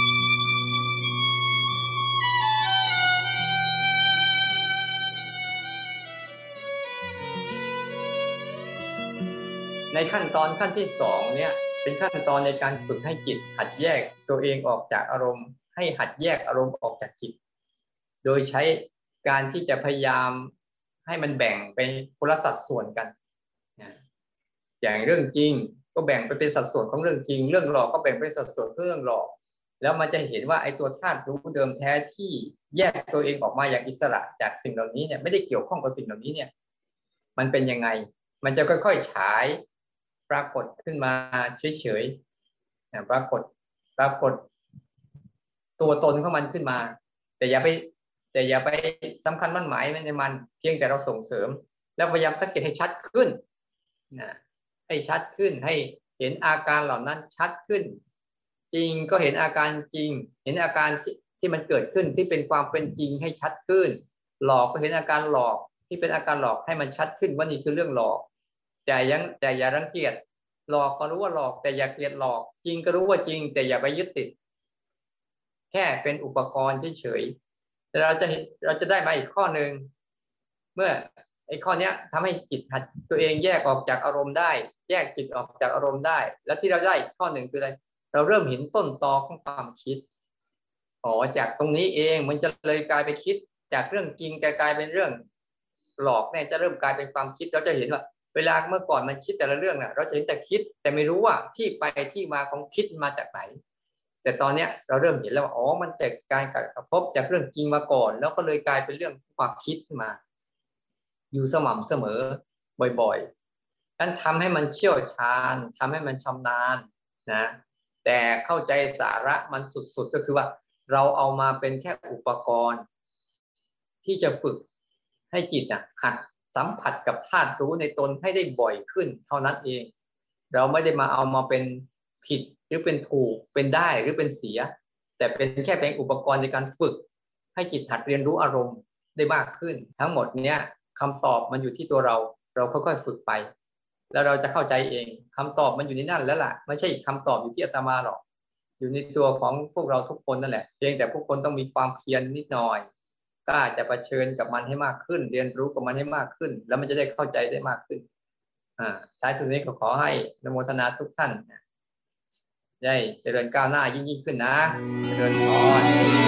ในขั้นตอนขั้นที่สองเนี่ยเป็นขั้นตอนในการฝึกให้จิต หัดแยกตัวเองออกจากอารมณ์ ให้หัดแยกอารมณ์ออกจากจิต โดยใช้การที่จะพยายามให้มันแบ่งเป็นคนละสัดส่วนกันอย่างเรื่องจริงก็แบ่งไปเป็นสัดส่วนของเรื่องจริง เรื่องหลอกก็แบ่งเป็นสัดส่วนเรื่องหลอก แล้วมันจะเห็นว่าไอ้ตัวธาตุรู้เดิมแท้ที่แยกตัวเองออกมาอย่างอิสระจากสิ่งเหล่านี้เนี่ยไม่ได้เกี่ยวข้องกับสิ่งเหล่านี้เนี่ย มันเป็นยังไง มันจะค่อยๆฉายปรากฏขึ้นมาเฉยๆปรากฏปรากฏ ตัวตนของมันขึ้นมา แต่อย่าไปแต่อย่าไปสำคัญมั่นหมายในมัน เพียงแต่เราส่งเสริม แล้วพยายามสังเกตให้ชัดขึ้นนะให้ชัดขึ้นให้เห็นอาการเหล่านั้นชัดขึ้น จริงก็เห็นอาการจริง เห็นอาการที่ที่มันเกิดขึ้นที่เป็นความเป็นจริงให้ชัดขึ้น หลอกก็เห็นอาการหลอกที่เป็นอาการหลอกให้มันชัดขึ้นว่านี่คือเรื่องหลอก แต่ยังแต่อย่ารังเกียจหลอกก็รู้ว่าหลอก แต่อย่าเกลียดหลอก จริงก็รู้ว่าจริง แต่อย่าไปยึดติด แค่เป็นอุปกรณ์เฉยๆแต่เราจะเราจะได้มาอีกข้อหนึ่งเมื่อไอ้ข้อเนี้ยทำให้จิตหัดตัวเองแยกออกจากอารมณ์ได้ แยกจิตออกจากอารมณ์ได้ แล้วที่เราได้ข้อหนึ่งคืออะไร เราเริ่มเห็นต้นตอของความคิดอ๋อจากตรงนี้เองมันจะเลยกลายไปคิด จากเรื่องจริงกลายเป็นเรื่อง หลอกเนี่ยจะเริ่มกลายเป็นความคิดเราจะเห็นว่า เวลาเมื่อก่อนมันคิดแต่ละเรื่องน่ะ เราจะเห็นแต่คิด แต่ไม่รู้ว่าที่ไปที่มาของคิดมาจากไหน แต่ตอนเนี้ยเราเริ่มเห็นแล้วว่าอ๋อมันจากการกระทบจากเรื่องจริงมาก่อน แล้วก็เลยกลายเป็นเรื่องความคิดมา อยู่สม่ำเสมอบ่อยๆนั้นทำให้มันเชี่ยวชาญทำให้มันชำนาญนะ แต่เข้าใจสาระมันสุดๆ ก็คือว่า เราเอามาเป็นแค่อุปกรณ์ ที่จะฝึกให้จิตอะหัดสัมผัสกับธาตุรู้ในตนให้ได้บ่อยขึ้น เท่านั้นเอง เราไม่ได้มาเอามาเป็นผิดหรือเป็นถูกเป็นได้หรือเป็นเสีย แต่เป็นแค่เป็นอุปกรณ์ในการฝึก ให้จิตหัดเรียนรู้อารมณ์ได้มากขึ้น ทั้งหมดเนี้ยคำตอบมันอยู่ที่ตัวเรา เราค่อยๆฝึกไป แล้วเราจะเข้าใจเองคำตอบมันอยู่ในนั่นแล้วล่ะไม่ใช่คำตอบอยู่ที่อาตมาหรอก อยู่ในตัวของพวกเราทุกคนนั่นแหละ เพียงแต่พวกคนต้องมีความเพียรนนิดหน่อยกล้าจะะเผชิญกับมันให้มากขึ้น เรียนรู้กับมันให้มากขึ้น แล้วมันจะได้เข้าใจได้มากขึ้น อ่าท้ายสุดนี้ก็ขอให้นโมทนาทุกท่านได้เจริญก้าวหน้ายิ่งยิ่งขึ้นนะ เจริญพร